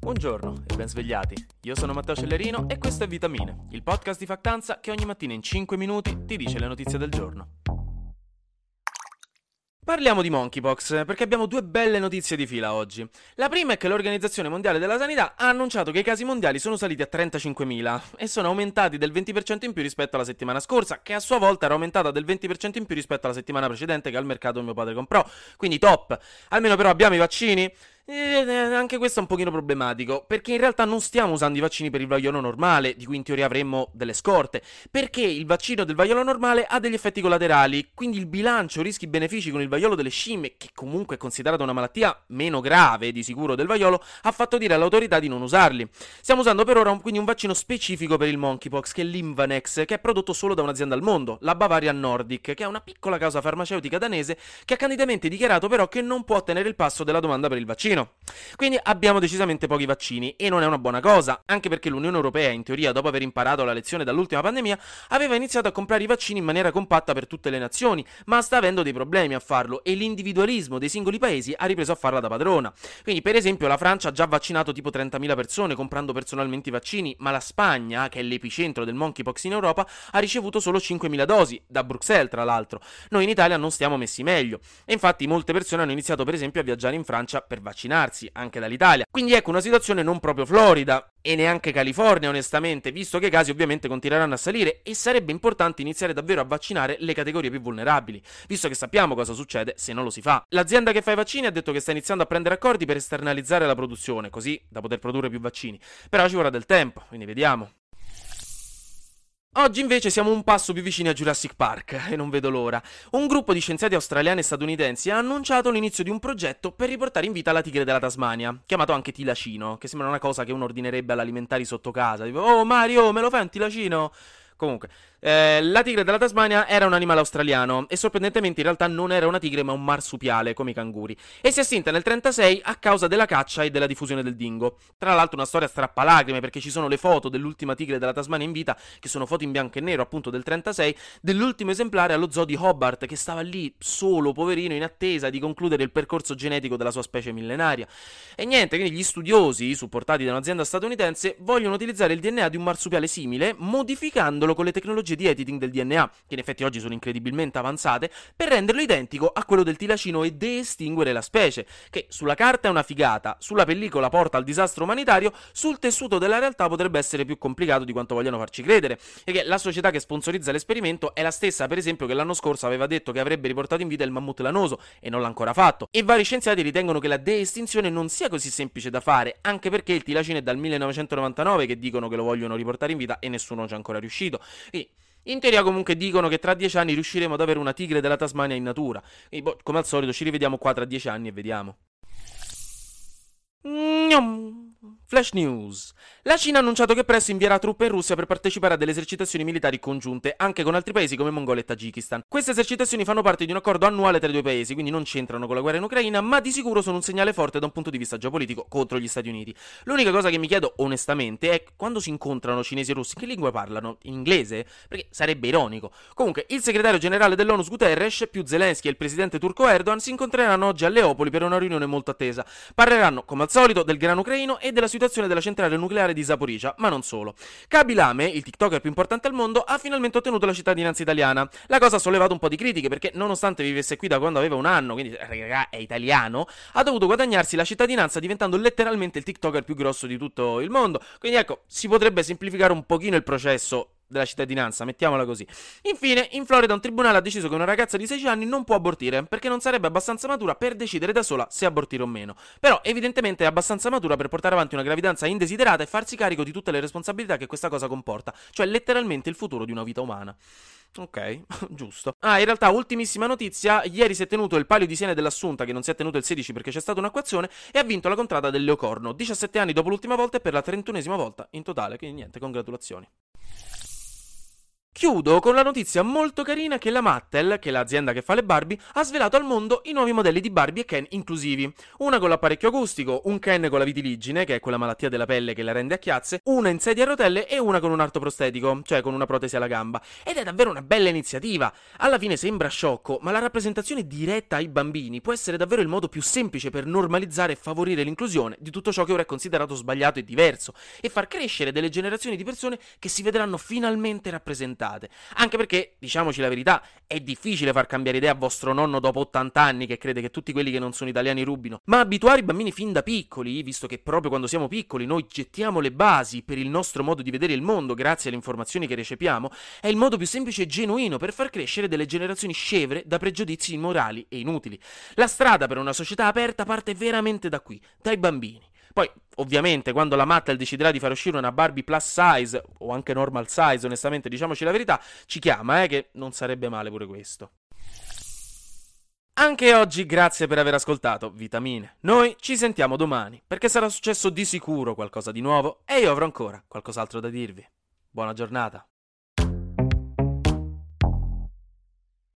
Buongiorno e ben svegliati. Io sono Matteo Cellerino e questo è Vitamine, il podcast di Factanza che ogni mattina in 5 minuti ti dice le notizie del giorno. Parliamo di monkeypox perché abbiamo due belle notizie di fila oggi. La prima è che l'Organizzazione Mondiale della Sanità ha annunciato che i casi mondiali sono saliti a 35.000 e sono aumentati del 20% in più rispetto alla settimana scorsa, che a sua volta era aumentata del 20% in più rispetto alla settimana precedente che al mercato mio padre comprò. Quindi top. Almeno però abbiamo i vaccini? Eh, anche questo è un pochino problematico, perché in realtà non stiamo usando i vaccini per il vaiolo normale, di cui in teoria avremmo delle scorte, perché il vaccino del vaiolo normale ha degli effetti collaterali, quindi il bilancio rischi-benefici con il vaiolo delle scimmie, che comunque è considerata una malattia meno grave di sicuro del vaiolo, ha fatto dire all'autorità di non usarli. Stiamo usando per ora quindi un vaccino specifico per il monkeypox, che è l'Invanex, che è prodotto solo da un'azienda al mondo, la Bavaria Nordic, che è una piccola causa farmaceutica danese che ha candidamente dichiarato però che non può tenere il passo della domanda per il vaccino vaccino. Quindi abbiamo decisamente pochi vaccini e non è una buona cosa, anche perché l'Unione Europea, in teoria, dopo aver imparato la lezione dall'ultima pandemia, aveva iniziato a comprare i vaccini in maniera compatta per tutte le nazioni, ma sta avendo dei problemi a farlo e l'individualismo dei singoli paesi ha ripreso a farla da padrona. Quindi, per esempio, la Francia ha già vaccinato tipo 30.000 persone comprando personalmente i vaccini, ma la Spagna, che è l'epicentro del monkeypox in Europa, ha ricevuto solo 5.000 dosi, da Bruxelles tra l'altro. Noi in Italia non stiamo messi meglio. E infatti molte persone hanno iniziato per esempio a viaggiare in Francia per vaccinarsi anche dall'Italia. Quindi ecco una situazione non proprio florida e neanche California onestamente, visto che i casi ovviamente continueranno a salire e sarebbe importante iniziare davvero a vaccinare le categorie più vulnerabili, visto che sappiamo cosa succede se non lo si fa. L'azienda che fa i vaccini ha detto che sta iniziando a prendere accordi per esternalizzare la produzione, così da poter produrre più vaccini, però ci vorrà del tempo, quindi vediamo. Oggi invece siamo un passo più vicini a Jurassic Park e non vedo l'ora. Un gruppo di scienziati australiani e statunitensi ha annunciato l'inizio di un progetto per riportare in vita la tigre della Tasmania, chiamato anche tilacino, che sembra una cosa che uno ordinerebbe all'alimentari sotto casa. Tipo, oh Mario, me lo fai un tilacino? Comunque, eh, la tigre della Tasmania era un animale australiano e sorprendentemente in realtà non era una tigre ma un marsupiale come i canguri e si è estinta nel 1936 a causa della caccia e della diffusione del dingo. Tra l'altro una storia strappalacrime perché ci sono le foto dell'ultima tigre della Tasmania in vita che sono foto in bianco e nero appunto del 1936 dell'ultimo esemplare allo zoo di Hobart che stava lì solo poverino in attesa di concludere il percorso genetico della sua specie millenaria. E niente, quindi gli studiosi supportati da un'azienda statunitense vogliono utilizzare il DNA di un marsupiale simile modificandolo con le tecnologie di editing del DNA, che in effetti oggi sono incredibilmente avanzate, per renderlo identico a quello del tilacino e de-estinguere la specie, che sulla carta è una figata, sulla pellicola porta al disastro umanitario, sul tessuto della realtà potrebbe essere più complicato di quanto vogliano farci credere, e che la società che sponsorizza l'esperimento è la stessa, per esempio, che l'anno scorso aveva detto che avrebbe riportato in vita il mammut lanoso e non l'ha ancora fatto, e vari scienziati ritengono che la de-estinzione non sia così semplice da fare, anche perché il tilacino è dal 1999 che dicono che lo vogliono riportare in vita e nessuno ci è ancora riuscito. Quindi in teoria comunque dicono che tra dieci anni riusciremo ad avere una tigre della Tasmania in natura. E boh, come al solito ci rivediamo qua tra dieci anni e vediamo. Gnam. Flash News. La Cina ha annunciato che presto invierà truppe in Russia per partecipare a delle esercitazioni militari congiunte, anche con altri paesi come Mongolia e Tagikistan. Queste esercitazioni fanno parte di un accordo annuale tra i due paesi, quindi non c'entrano con la guerra in Ucraina, ma di sicuro sono un segnale forte da un punto di vista geopolitico contro gli Stati Uniti. L'unica cosa che mi chiedo onestamente è quando si incontrano cinesi e russi, che lingua parlano? In inglese? Perché sarebbe ironico. Comunque, il segretario generale dell'ONU Guterres, più Zelensky e il presidente turco Erdogan si incontreranno oggi a Leopoli per una riunione molto attesa. Parleranno, come al solito, del grano ucraino e della situazione della centrale nucleare di Zaporizia, ma non solo. Kabilame, il TikToker più importante al mondo, ha finalmente ottenuto la cittadinanza italiana. La cosa ha sollevato un po' di critiche perché, nonostante vivesse qui da quando aveva un anno, quindi raga, è italiano, ha dovuto guadagnarsi la cittadinanza diventando letteralmente il TikToker più grosso di tutto il mondo. Quindi ecco, si potrebbe semplificare un pochino il processo della cittadinanza, mettiamola così. Infine, in Florida un tribunale ha deciso che una ragazza di 16 anni non può abortire perché non sarebbe abbastanza matura per decidere da sola se abortire o meno. Però evidentemente è abbastanza matura per portare avanti una gravidanza indesiderata e farsi carico di tutte le responsabilità che questa cosa comporta, cioè letteralmente il futuro di una vita umana. Ok, giusto. Ah, in realtà, ultimissima notizia: ieri si è tenuto il palio di Siena dell'Assunta, che non si è tenuto il 16 perché c'è stata un'acquazione, e ha vinto la contrada del Leocorno. 17 anni dopo l'ultima volta e per la 31esima volta in totale. Quindi niente, congratulazioni. Chiudo con la notizia molto carina che la Mattel, che è l'azienda che fa le Barbie, ha svelato al mondo i nuovi modelli di Barbie e Ken inclusivi. Una con l'apparecchio acustico, un Ken con la vitiligine, che è quella malattia della pelle che la rende a chiazze, una in sedia a rotelle e una con un arto prostetico, cioè con una protesi alla gamba. Ed è davvero una bella iniziativa. Alla fine sembra sciocco, ma la rappresentazione diretta ai bambini può essere davvero il modo più semplice per normalizzare e favorire l'inclusione di tutto ciò che ora è considerato sbagliato e diverso, e far crescere delle generazioni di persone che si vedranno finalmente rappresentate puntate. Anche perché, diciamoci la verità, è difficile far cambiare idea a vostro nonno dopo 80 anni che crede che tutti quelli che non sono italiani rubino. Ma abituare i bambini fin da piccoli, visto che proprio quando siamo piccoli noi gettiamo le basi per il nostro modo di vedere il mondo grazie alle informazioni che recepiamo, è il modo più semplice e genuino per far crescere delle generazioni scevre da pregiudizi immorali e inutili. La strada per una società aperta parte veramente da qui, dai bambini. Poi, ovviamente, quando la Mattel deciderà di far uscire una Barbie plus size, o anche normal size, onestamente, diciamoci la verità, ci chiama, eh, che non sarebbe male pure questo. Anche oggi grazie per aver ascoltato Vitamine. Noi ci sentiamo domani, perché sarà successo di sicuro qualcosa di nuovo e io avrò ancora qualcos'altro da dirvi. Buona giornata.